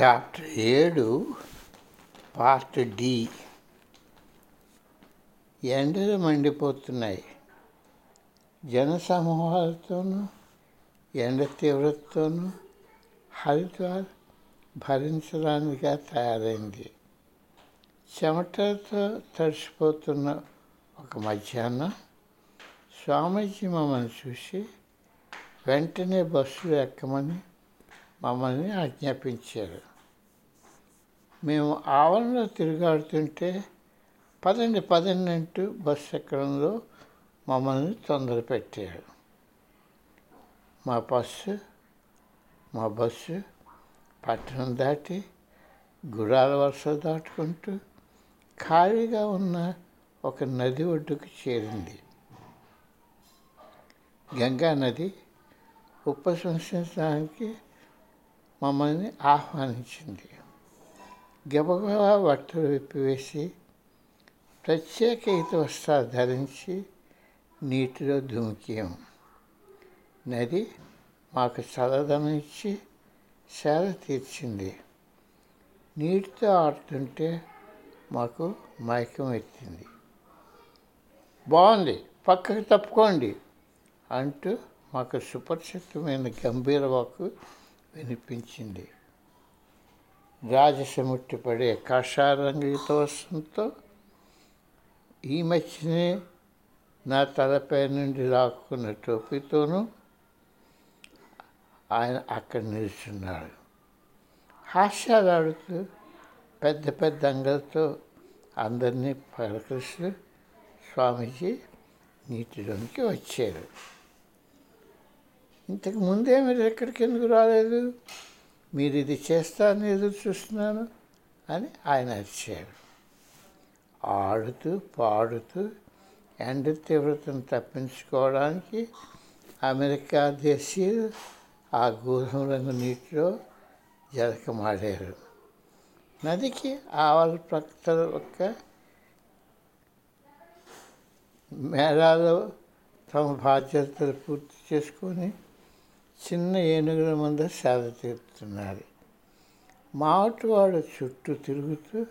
Chapter ఏడు part D ఎండలు మండిపోతున్నాయి. జనసమూహాలతోనూ ఎండ తీవ్రతతోనూ హరిద్వార్ భరించడానికిగా తయారైంది. చెమటలతో తడిసిపోతున్న ఒక మధ్యాహ్నం స్వామీజీ మమ్మల్ని చూసి వెంటనే బస్సులు ఎక్కమని మమ్మల్ని ఆజ్ఞాపించారు. మేము ఆవరణలో తిరుగాడుతుంటే పదండి పదండి అంటూ బస్సు ఎక్కడంలో మమ్మల్ని తొందర పెట్టారు. మా బస్సు మా బస్సు పట్టణం దాటి గుడాల వరుస దాటుకుంటూ ఖాళీగా ఉన్న ఒక నది ఒడ్డుకు చేరింది. గంగా నది ఉపసంహరించడానికి మమ్మల్ని ఆహ్వానించింది. గబగబా బట్టలు విప్పివేసి ప్రత్యేక ఈత వస్త్రాలు ధరించి నీటిలో దుమికాం నది మాకు చల్లదనం సేద తీర్చింది. నీటితో ఆడుతుంటే మాకు మైకం ఎత్తింది. బాగుంది పక్కకు తప్పుకోండి అంటూ మాకు సుపరిచితమైన గంభీర వాకు వినిపించింది. రాజసముట్టి పడే కాషారంగిత వస్త్రంతో ఈ మధ్యనే నా తలపై నుండి లాక్కున్న టోపీతోనూ ఆయన అక్కడ నిల్చున్నాడు. హాస్యాలాడుతూ పెద్ద పెద్ద అంగలతో అందరినీ పలకరిస్తూ స్వామీజీ నీటిలోనికి వచ్చారు. ఇంతకు ముందే మీరు ఎక్కడికి ఎందుకు రాలేదు? మీరు ఇది చేస్తారని ఎదురు చూస్తున్నాను అని ఆయన అరిచారు ఆడుతూ పాడుతూ ఎండ తీవ్రతను తప్పించుకోవడానికి అమెరికా దేశీయులు ఆ గోధుమ రంగు నీటిలో జలకమాడారు. నదికి ఆవల ప్రక్కల యొక్క మేళాలో తమ బాధ్యతలు పూర్తి చేసుకొని చిన్న ఏనుగుల మంద సేద తీరుతున్నారు. మావటివాడు చుట్టూ తిరుగుతూ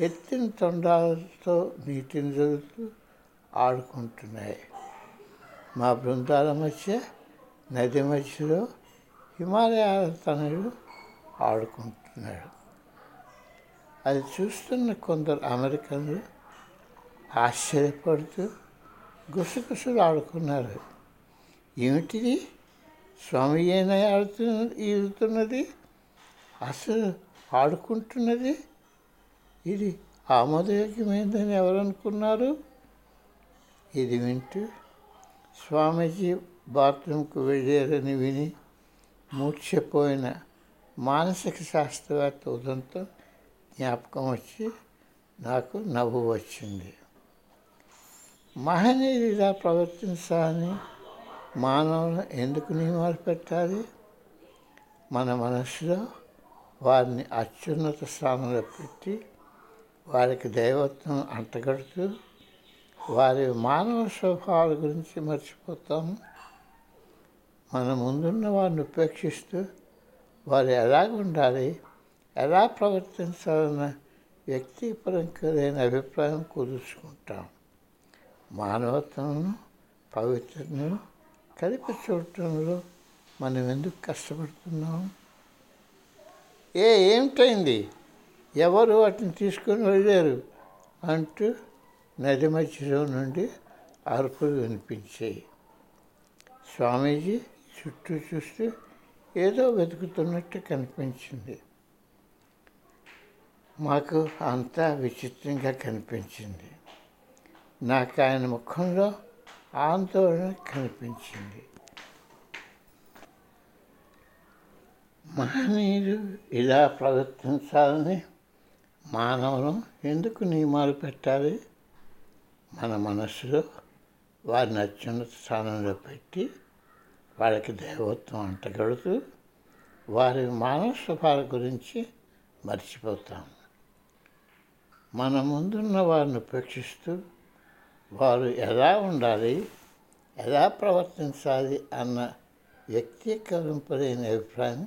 ఎత్తిన తొండాలతో నీటిని జరుగుతూ ఆడుకుంటున్నాయి. మా బృందాల మధ్య నది మధ్యలో హిమాలయాల తనయుడు ఆడుకుంటున్నాడు. అది చూస్తున్న కొందరు అమెరికన్లు ఆశ్చర్యపడుతూ గుసగుసలు ఆడుకున్నారు ఏమిటిది? స్వామి అయినా ఆడుతున్నది ఈదుతున్నది? అసలు ఆడుకుంటున్నది? ఇది ఆమోదయోగ్యమైందని ఎవరనుకున్నారు? ఇది వింటూ స్వామీజీ బాత్రూంకు వెళ్ళారని విని మూర్చిపోయిన మానసిక శాస్త్రవేత్త ఉదంతో జ్ఞాపకం వచ్చి నాకు నవ్వు వచ్చింది. మహనీయుడు ఇలా ప్రవర్తించాలని మానవులను ఎందుకు నియమాలు పెట్టాలి? మన మనసులో వారిని అత్యున్నత స్థానంలో పెట్టి వారికి దైవత్వం అంటగడుతూ వారి మానవ స్వభావాల గురించి మర్చిపోతాము. మన ముందున్న వారిని ఉపేక్షిస్తూ వారు ఎలాగ ఉండాలి? ఎలా ప్రవర్తించాలన్న వ్యక్తిపరంకరైన అభిప్రాయం కుదుర్చుకుంటాం. మానవత్వను పవిత్రను కలిపి చూడటంలో మనం ఎందుకు కష్టపడుతున్నాం? ఏ ఏమిటైంది? ఎవరు వాటిని తీసుకొని వెళ్ళారు? అంటూ నది మధ్యలో నుండి అరుపులు వినిపించాయి. స్వామీజీ చుట్టూ చూస్తూ ఏదో వెతుకుతున్నట్టు కనిపించింది. మాకు అంతా విచిత్రంగా కనిపించింది. నాకు ఆయన ముఖంలో ఆందోళన కనిపించింది మహనీయులు ఇలా ప్రవర్తించాలని మానవులు ఎందుకు నియమాలు పెట్టాలి? మన మనస్సులో వారిని అత్యున్నత స్థానంలో పెట్టి వాళ్ళకి దైవత్వం అంటగడుతూ వారి మానవ స్వభావాల గురించి మర్చిపోతాం. మన ముందున్న వారిని ఉపేక్షిస్తూ వారు ఎలా ఉండాలి ఎలా ప్రవర్తించాలి అన్న వ్యక్తీకరింపలేని అభిప్రాయం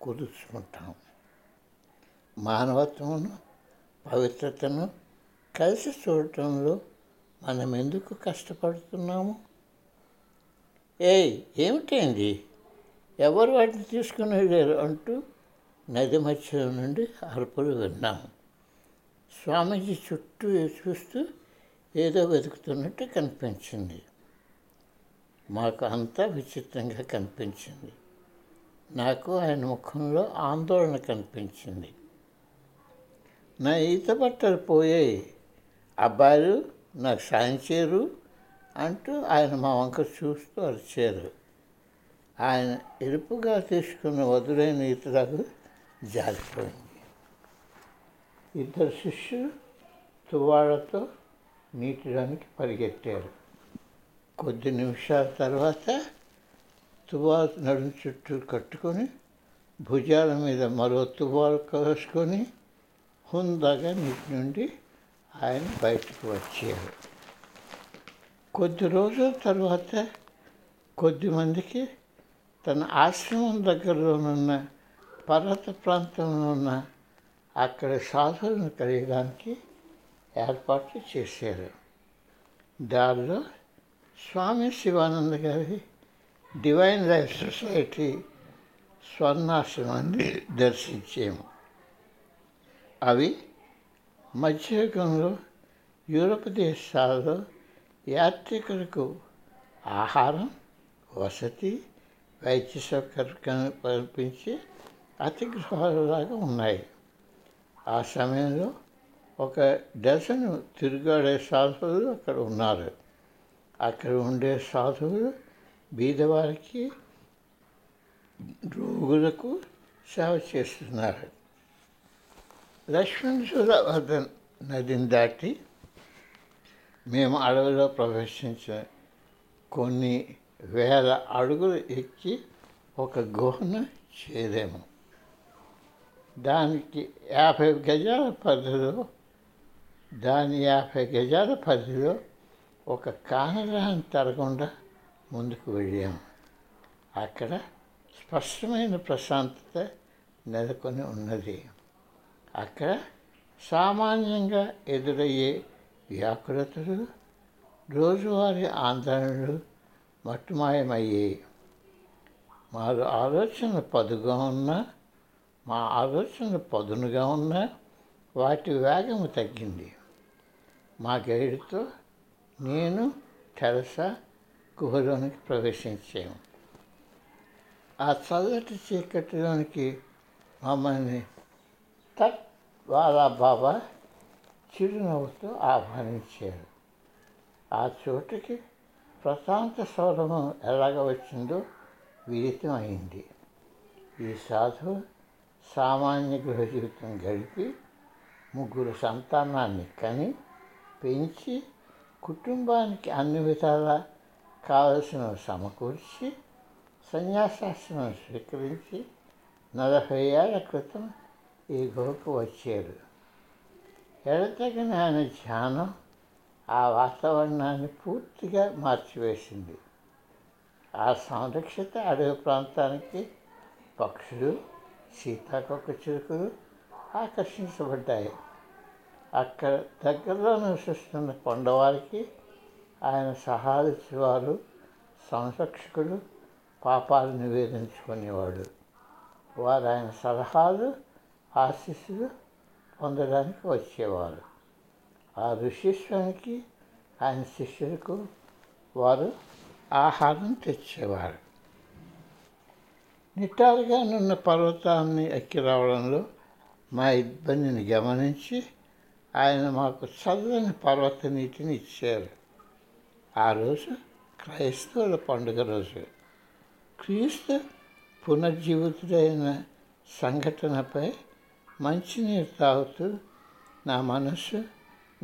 కుదుర్చుకుంటాం. మానవత్వమును పవిత్రతను కలిసి చూడటంలో మనం ఎందుకు కష్టపడుతున్నాము? ఏయ్ ఏమిటండి ఎవరు వాటిని తీసుకుని వెళ్ళారు అంటూ నది మధ్యలో నుండి అరుపులు విన్నాము స్వామీజీ చుట్టూ చూస్తూ ఏదో వెతుకుతున్నట్టు కనిపించింది. మాకు అంతా విచిత్రంగా కనిపించింది. నాకు ఆయన ముఖంలో ఆందోళన కనిపించింది. నా ఈత బట్టలు పోయాయి. అబ్బాయిలు నాకు సాయం చేయరు అంటూ ఆయన మా వంక చూస్తూ అరిచారు. ఆయన ఎరుపుగా తీసుకున్న వదులైన ఈతలకు జారిపోయింది. ఇద్దరు శిష్యులు తువాళ్ళతో నీటిలోనికి పరిగెట్టారు. కొద్ది నిమిషాల తర్వాత తువాలు నడుము చుట్టూ కట్టుకొని భుజాల మీద మరో తువాలు కోసుకొని హుందాగా నీటి నుండి ఆయన బయటకు వచ్చారు. కొద్ది రోజుల తర్వాత కొద్ది మందికి తన ఆశ్రమం దగ్గరలోనున్న పర్వత ప్రాంతంలో ఉన్న అక్కడ సాధువులను కలిగడానికి ఏర్పాట్లు చేశారు. దారిలో స్వామి శివానంద గారి డివైన్ లైఫ్ సొసైటీ స్వర్ణాశ్రమాన్ని దర్శించాము. అవి మధ్యయుగంలో యూరప్ దేశాల్లో యాత్రికులకు ఆహారం వసతి వైద్య సౌకర్యం పంపించే అతి గృహాలలాగా ఉన్నాయి. ఆ సమయంలో ఒక డజను తిరుగాడే సాధువులు అక్కడ ఉన్నారు. అక్కడ ఉండే సాధువులు బీదవారికి రోగులకు సేవ చేస్తున్నారు. లక్ష్మణ్ నదిని దాటి మేము అడవిలో ప్రవేశించిన కొన్ని వేల అడుగులు ఎక్కి ఒక గుహను చేరాము. దానికి యాభై గజాల పరిధిలో దాని యాభై గజాల పరిధిలో ఒక కానరాన్ని తరగకుండా ముందుకు వెళ్ళాము అక్కడ స్పష్టమైన ప్రశాంతత నెలకొని ఉన్నది. అక్కడ సామాన్యంగా ఎదురయ్యే వ్యాకులతలు రోజువారీ ఆందోళనలు మట్టుమాయమయ్యాయి. మారు ఆలోచన పదుగా ఉన్నా మా ఆలోచన పదునుగా ఉన్నా వాటి వేగము తగ్గింది. మా గైడ్తో నేను తెరసా గుహలోనికి ప్రవేశించాము. ఆ చల్లటి చీకటిలోనికి మమ్మల్ని తట్ వాలా బాబా చిరునవ్వుతో ఆహ్వానించారు. ఆ చోటుకి ప్రశాంత సౌరభం ఎలాగ వచ్చిందో విదితం అయింది. ఈ సాధువు సామాన్య గృహ జీవితం గడిపి ముగ్గురు సంతానాన్ని కని పెంచి కుటుంబానికి అన్ని విధాలా కావలసిన సమకూర్చి సన్యాసాశ్రమం స్వీకరించి నలభై ఏళ్ళ క్రితం ఈ గుహకు వచ్చారు. ఎడతగిన ఆయన ధ్యానం ఆ వాతావరణాన్ని పూర్తిగా మార్చివేసింది. ఆ సంరక్షిత అడవి ప్రాంతానికి పక్షులు సీతాకొక చిలుకలు ఆకర్షించబడ్డాయి. అక్కడ దగ్గరలో నివసిస్తున్న కొండవారికి ఆయన సహాయించేవారు సంరక్షకుడు పాపాలు నివేదించుకునేవాడు. వారు ఆయన సలహాలు ఆశీస్సులు పొందడానికి వచ్చేవారు. ఆ ఋషీశ్వరునికి ఆయన శిష్యులకు వారు ఆహారం తెచ్చేవారు. నిటారుగా నున్న పర్వతాన్ని ఎక్కి రావడంలో మా ఇబ్బందిని గమనించి ఆయన మాకు చల్లని పర్వత నీటిని ఇచ్చారు. ఆ రోజు క్రైస్తవుల పండుగ రోజు. క్రీస్తు పునర్జీవితుడైన సంఘటనపై మంచినీరు తాగుతూ నా మనసు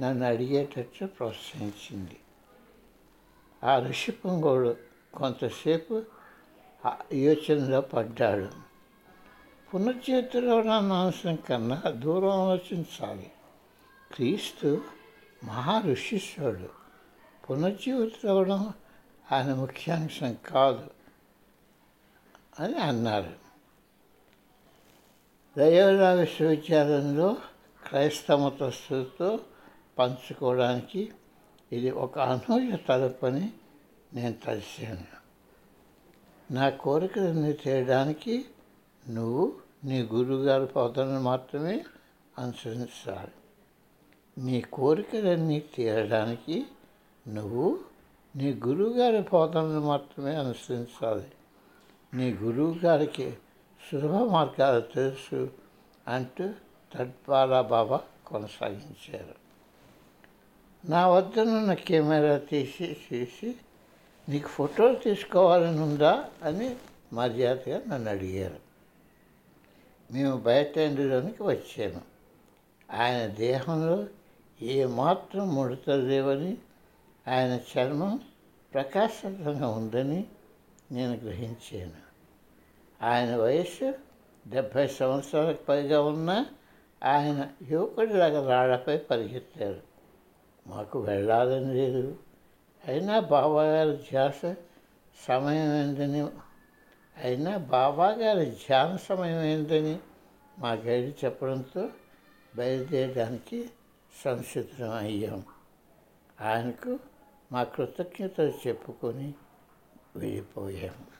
నన్ను అడిగేటట్టు ప్రోత్సహించింది. ఆ ఋషి పొంగోడు కొంతసేపు యోచనలో పడ్డాడు. పునర్జీవితంలో అవసరం కన్నా దూరం ఆలోచించాలి. క్రీస్తు మహా ఋషిశ్వరుడు పునర్జీవితం ఆయన ముఖ్యాంశం కాదు అని అన్నారు. దయోలా విశ్వవిద్యాలయంలో క్రైస్తమతస్తులతో పంచుకోవడానికి ఇది ఒక అనూహ్య తలుపని నేను తలిచాను. నా కోరికలన్నీ చేయడానికి నువ్వు నీ గురువుగారి పోతను మాత్రమే అనుసరించాలి. నీ కోరికలన్నీ తీరడానికి నువ్వు నీ గురువుగారి బోధనను మాత్రమే అనుసరించాలి. నీ గురువుగారికి సులభ మార్గాలు తెలుసు అంటూ తడ్పాలా బాబా కొనసాగించారు. నా వద్దనున్న కెమెరా తీసి తీసి నీకు ఫోటోలు తీసుకోవాలని ఉందా అని మర్యాదగా నన్ను అడిగారు. మేము బయట ఎండులోనికి వచ్చాము. ఆయన దేహంలో ఏమాత్రం ముడతలు లేవని ఆయన చర్మం ప్రకాశవంతంగా ఉందని నేను గ్రహించాను. ఆయన వయస్సు డెబ్భై సంవత్సరాలకు పైగా ఉన్న ఆయన యువకుడిలాగా రాళ్ళపై పరిగెత్తారు మాకు వెళ్ళాలని లేదు. అయినా బాబాగారి ధ్యాస సమయం అయినా బాబాగారి ధ్యాన సమయం మా గైడ్ చెప్పడంతో బయలుదేరడానికి సంసిద్ధం అయ్యాం. ఆయనకు మా కృతజ్ఞతలు చెప్పుకొని వెళ్ళిపోయాము